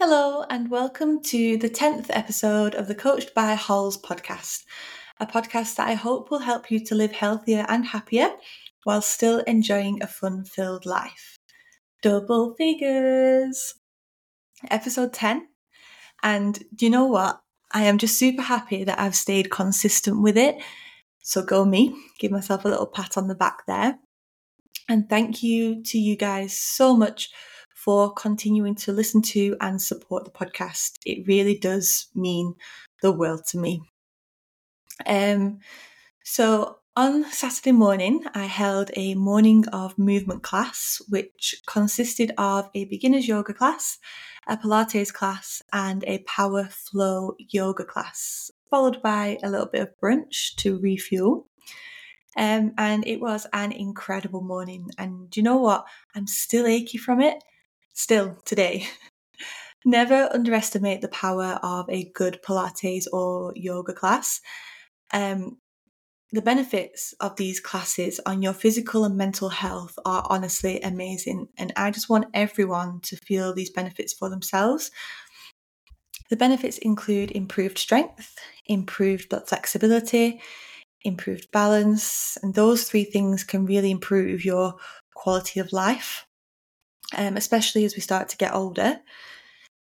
Hello, and welcome to the 10th episode of the Coached by Halls podcast, a podcast that I hope will help you to live healthier and happier while still enjoying a fun filled life. Double figures! Episode 10. And do you know what? I am just super happy that I've stayed consistent with it. So go me, give myself a little pat on the back there. And thank you to you guys so much for continuing to listen to and support the podcast. It really does mean the world to me. Um, so on Saturday morning, I held a morning of movement class, which consisted of a beginner's yoga class, a Pilates class, and a power flow yoga class, followed by a little bit of brunch to refuel. Um, and it was an incredible morning. And you know what? I'm still achy from it still today. Never underestimate the power of a good Pilates or yoga class. Um, the benefits of these classes on your physical and mental health are honestly amazing, and I just want everyone to feel these benefits for themselves. The benefits include improved strength, improved flexibility, improved balance, and those three things can really improve your quality of life um, especially as we start to get older.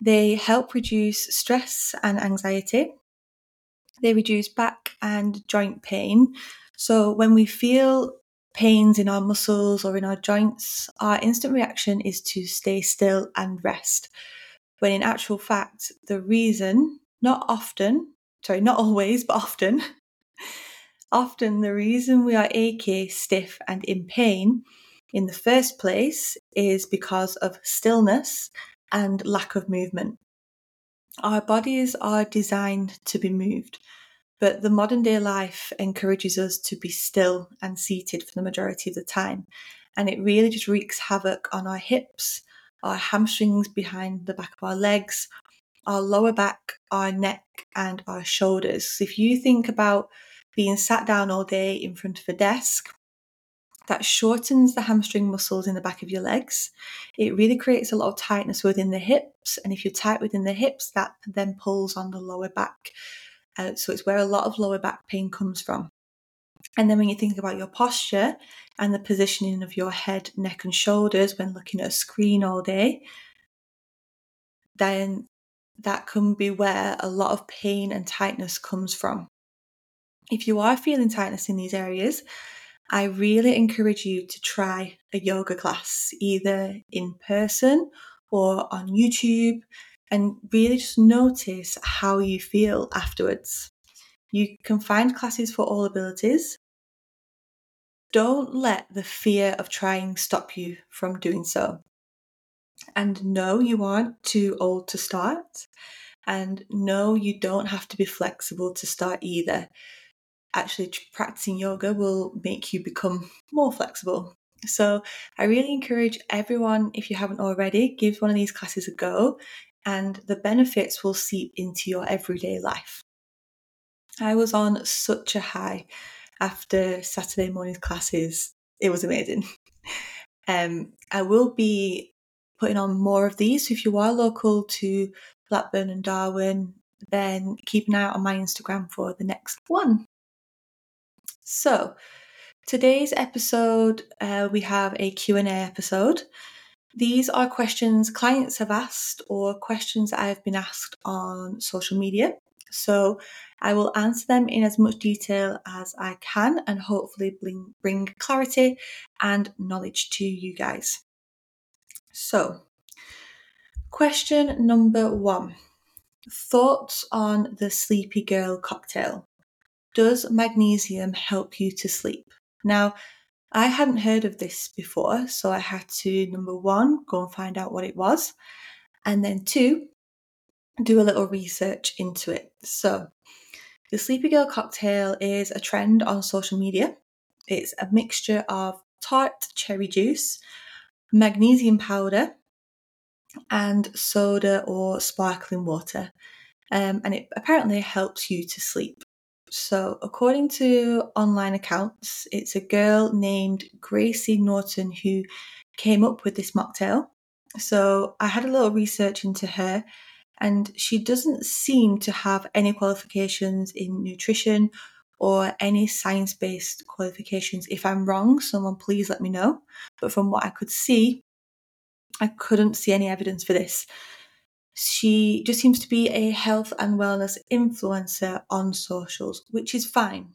They help reduce stress and anxiety. They reduce back and joint pain. So when we feel pains in our muscles or in our joints, our instant reaction is to stay still and rest. When in actual fact, the reason, not often, sorry, not always, but often, often the reason we are achy, stiff, and in pain in the first place is because of stillness and lack of movement. Our bodies are designed to be moved, but the modern day life encourages us to be still and seated for the majority of the time. And it really just wreaks havoc on our hips, our hamstrings behind the back of our legs, our lower back, our neck, and our shoulders. If you think about being sat down all day in front of a desk, that shortens the hamstring muscles in the back of your legs. It really creates a lot of tightness within the hips. And if you're tight within the hips, that then pulls on the lower back. Uh, so it's where a lot of lower back pain comes from. And then when you think about your posture and the positioning of your head, neck, and shoulders when looking at a screen all day, then that can be where a lot of pain and tightness comes from. If you are feeling tightness in these areas, I really encourage you to try a yoga class, either in person or on YouTube, and really just notice how you feel afterwards. You can find classes for all abilities. Don't let the fear of trying stop you from doing so. And no, you aren't too old to start. And no, you don't have to be flexible to start either actually practicing yoga will make you become more flexible. So I really encourage everyone, if you haven't already, give one of these classes a go and the benefits will seep into your everyday life. I was on such a high after Saturday morning's classes. It was amazing. Um, I will be putting on more of these. So if you are local to Blackburn and Darwen, then keep an eye out on my Instagram for the next one. So, today's episode, uh, we have a Q&A episode. These are questions clients have asked or questions that I have been asked on social media. So, I will answer them in as much detail as I can and hopefully bring, bring clarity and knowledge to you guys. So, question number one Thoughts on the Sleepy Girl cocktail? Does magnesium help you to sleep? Now, I hadn't heard of this before, so I had to number one, go and find out what it was, and then two, do a little research into it. So, the Sleepy Girl cocktail is a trend on social media. It's a mixture of tart cherry juice, magnesium powder, and soda or sparkling water. Um, and it apparently helps you to sleep. So, according to online accounts, it's a girl named Gracie Norton who came up with this mocktail. So I had a little research into her, and she doesn't seem to have any qualifications in nutrition or any science based qualifications. If I'm wrong, someone please let me know. But from what I could see, I couldn't see any evidence for this. She just seems to be a health and wellness influencer on socials, which is fine.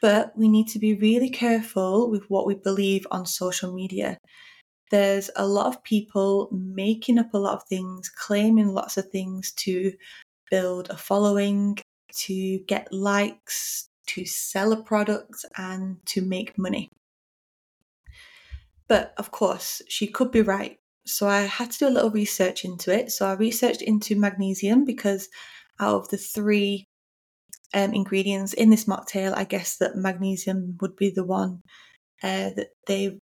But we need to be really careful with what we believe on social media. There's a lot of people making up a lot of things, claiming lots of things to build a following, to get likes, to sell a product, and to make money. But of course, she could be right. So I had to do a little research into it. So I researched into magnesium because out of the three um, ingredients in this mocktail, I guess that magnesium would be the one uh, that they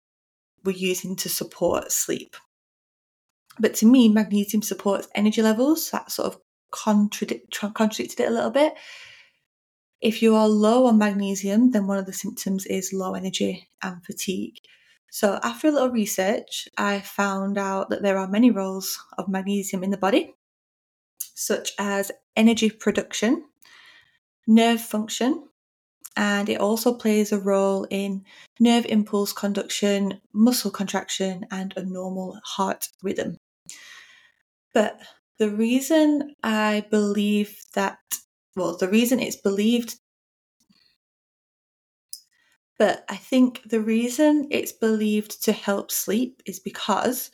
were using to support sleep. But to me, magnesium supports energy levels. So that sort of contradict, contradicted it a little bit. If you are low on magnesium, then one of the symptoms is low energy and fatigue. So, after a little research, I found out that there are many roles of magnesium in the body, such as energy production, nerve function, and it also plays a role in nerve impulse conduction, muscle contraction, and a normal heart rhythm. But the reason I believe that, well, the reason it's believed but I think the reason it's believed to help sleep is because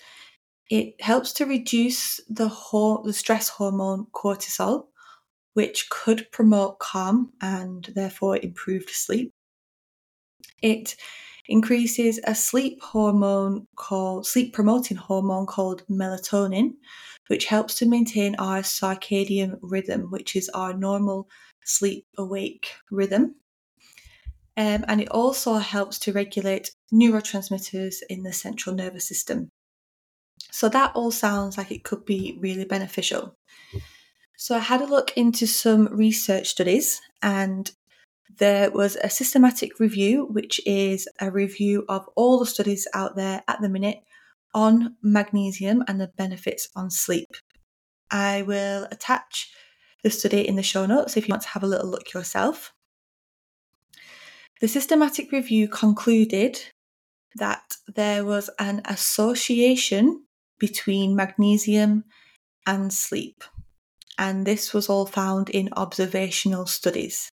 it helps to reduce the, ho- the stress hormone cortisol, which could promote calm and therefore improved sleep. It increases a sleep hormone called sleep promoting hormone called melatonin, which helps to maintain our circadian rhythm, which is our normal sleep awake rhythm. Um, and it also helps to regulate neurotransmitters in the central nervous system. So that all sounds like it could be really beneficial. So I had a look into some research studies and there was a systematic review, which is a review of all the studies out there at the minute on magnesium and the benefits on sleep. I will attach the study in the show notes if you want to have a little look yourself. The systematic review concluded that there was an association between magnesium and sleep, and this was all found in observational studies.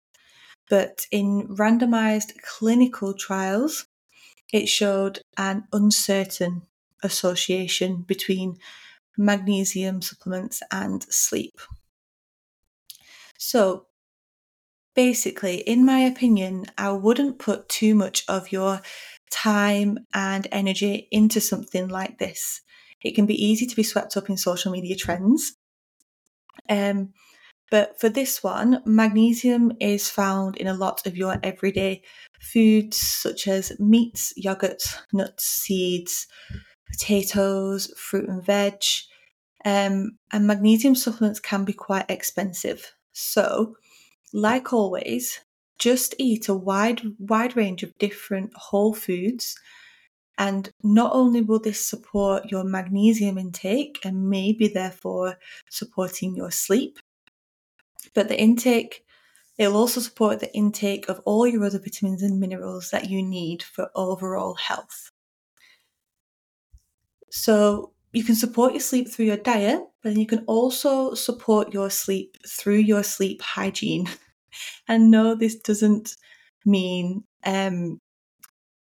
But in randomized clinical trials, it showed an uncertain association between magnesium supplements and sleep. So, basically, in my opinion, I wouldn't put too much of your time and energy into something like this. It can be easy to be swept up in social media trends. Um, but for this one, magnesium is found in a lot of your everyday foods, such as meats, yogurts, nuts, seeds, potatoes, fruit and veg. Um, and magnesium supplements can be quite expensive. So, like always, just eat a wide wide range of different whole foods and not only will this support your magnesium intake and maybe therefore supporting your sleep, but the intake it'll also support the intake of all your other vitamins and minerals that you need for overall health. So you can support your sleep through your diet, but then you can also support your sleep through your sleep hygiene. and no, this doesn't mean um,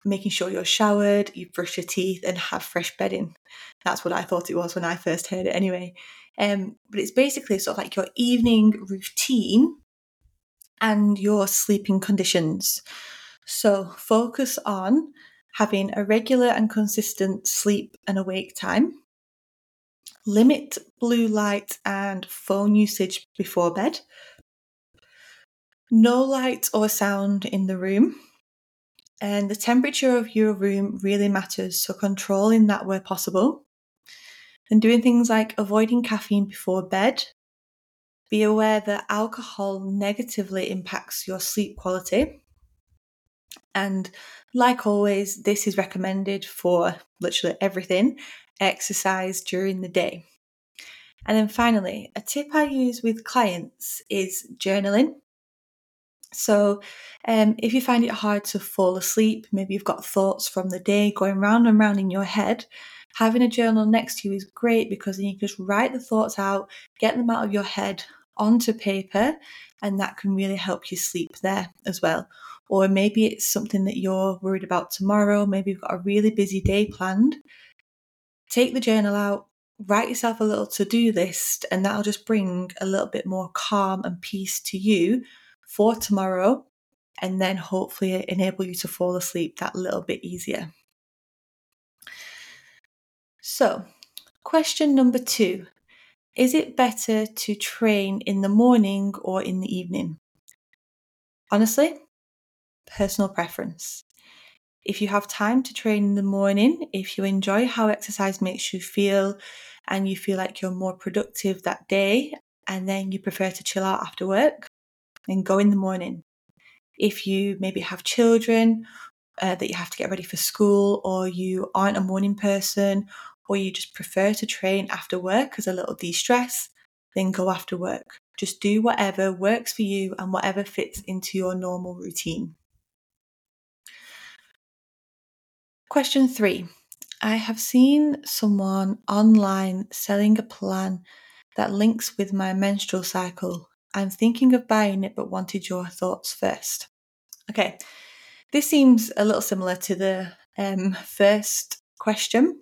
making sure you're showered, you brush your teeth, and have fresh bedding. That's what I thought it was when I first heard it, anyway. Um, but it's basically sort of like your evening routine and your sleeping conditions. So focus on having a regular and consistent sleep and awake time. Limit blue light and phone usage before bed. No light or sound in the room. And the temperature of your room really matters, so controlling that where possible. And doing things like avoiding caffeine before bed. Be aware that alcohol negatively impacts your sleep quality. And like always, this is recommended for literally everything exercise during the day. And then finally, a tip I use with clients is journaling. So, um, if you find it hard to fall asleep, maybe you've got thoughts from the day going round and round in your head, having a journal next to you is great because then you can just write the thoughts out, get them out of your head onto paper, and that can really help you sleep there as well. Or maybe it's something that you're worried about tomorrow, maybe you've got a really busy day planned. Take the journal out, write yourself a little to do list, and that'll just bring a little bit more calm and peace to you for tomorrow, and then hopefully enable you to fall asleep that little bit easier. So, question number two Is it better to train in the morning or in the evening? Honestly, personal preference. If you have time to train in the morning, if you enjoy how exercise makes you feel, and you feel like you're more productive that day, and then you prefer to chill out after work, then go in the morning. If you maybe have children uh, that you have to get ready for school, or you aren't a morning person, or you just prefer to train after work as a little de stress, then go after work. Just do whatever works for you and whatever fits into your normal routine. Question three I have seen someone online selling a plan that links with my menstrual cycle. I'm thinking of buying it, but wanted your thoughts first. Okay, this seems a little similar to the um, first question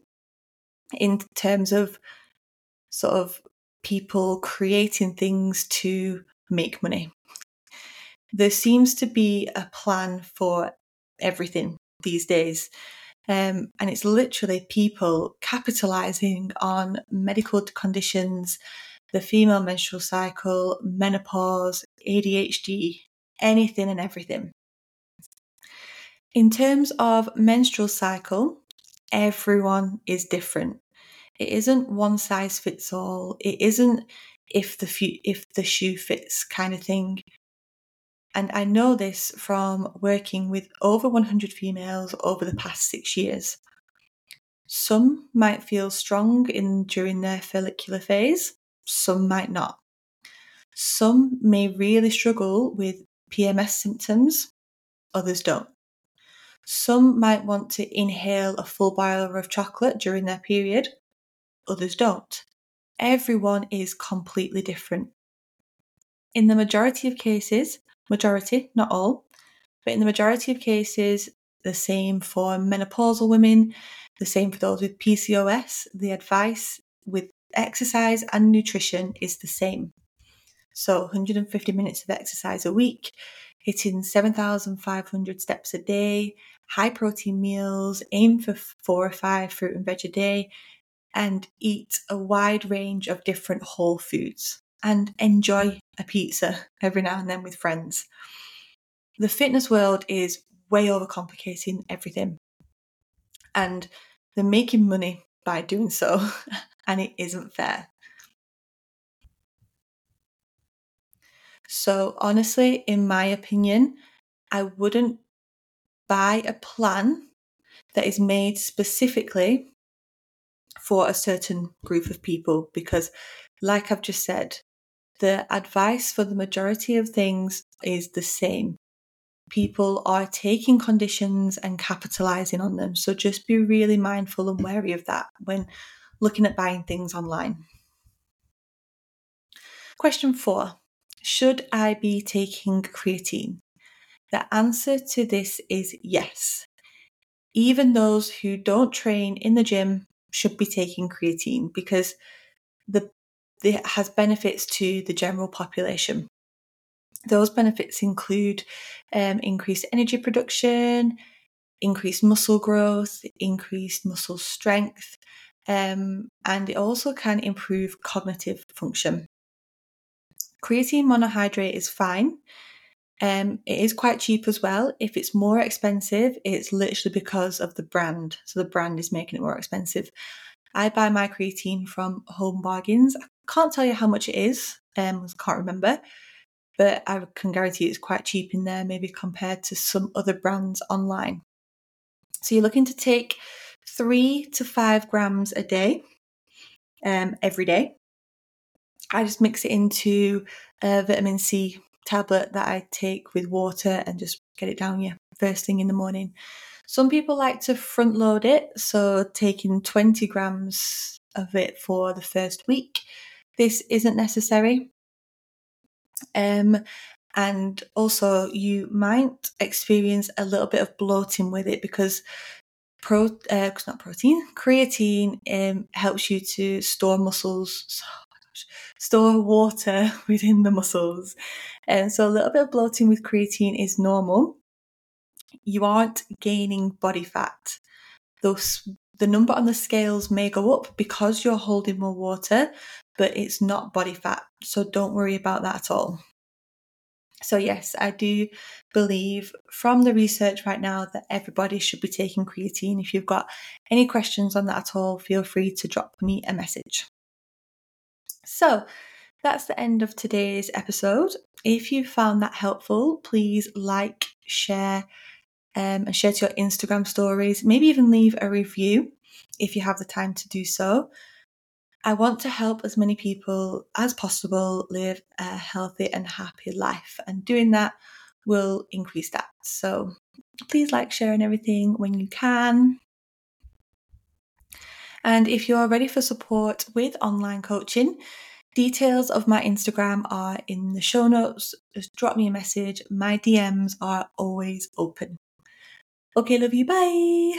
in terms of sort of people creating things to make money. There seems to be a plan for everything these days. Um, and it's literally people capitalizing on medical conditions, the female menstrual cycle, menopause, ADHD, anything and everything. In terms of menstrual cycle, everyone is different. It isn't one size fits all. It isn't if the if the shoe fits kind of thing. And I know this from working with over 100 females over the past six years. Some might feel strong in during their follicular phase, some might not. Some may really struggle with PMS symptoms, others don't. Some might want to inhale a full bar of chocolate during their period, others don't. Everyone is completely different. In the majority of cases, majority, not all, but in the majority of cases, the same for menopausal women, the same for those with PCOS, the advice with exercise and nutrition is the same. So 150 minutes of exercise a week, hitting 7,500 steps a day, high protein meals, aim for four or five fruit and veg a day, and eat a wide range of different whole foods and enjoy a pizza every now and then with friends. The fitness world is way overcomplicating everything. And they're making money by doing so, and it isn't fair. So, honestly, in my opinion, I wouldn't buy a plan that is made specifically for a certain group of people because, like I've just said, the advice for the majority of things is the same. People are taking conditions and capitalizing on them. So just be really mindful and wary of that when looking at buying things online. Question four Should I be taking creatine? The answer to this is yes. Even those who don't train in the gym should be taking creatine because the it has benefits to the general population. Those benefits include um, increased energy production, increased muscle growth, increased muscle strength, um, and it also can improve cognitive function. Creatine monohydrate is fine. Um, it is quite cheap as well. If it's more expensive, it's literally because of the brand. So the brand is making it more expensive. I buy my creatine from Home Bargains. I can't tell you how much it is, um, can't remember, but I can guarantee it's quite cheap in there, maybe compared to some other brands online. So you're looking to take three to five grams a day, um, every day. I just mix it into a vitamin C tablet that I take with water and just get it down, yeah, first thing in the morning. Some people like to front load it, so taking 20 grams of it for the first week. This isn't necessary. Um, and also, you might experience a little bit of bloating with it because pro, uh, not protein, creatine um, helps you to store muscles, store water within the muscles. And so a little bit of bloating with creatine is normal. You aren't gaining body fat. Thus, the number on the scales may go up because you're holding more water, but it's not body fat. So don't worry about that at all. So, yes, I do believe from the research right now that everybody should be taking creatine. If you've got any questions on that at all, feel free to drop me a message. So, that's the end of today's episode. If you found that helpful, please like, share, um, and share to your Instagram stories. Maybe even leave a review if you have the time to do so. I want to help as many people as possible live a healthy and happy life, and doing that will increase that. So please like, share, and everything when you can. And if you're ready for support with online coaching, details of my Instagram are in the show notes. Just drop me a message. My DMs are always open. Okay, love you. Bye.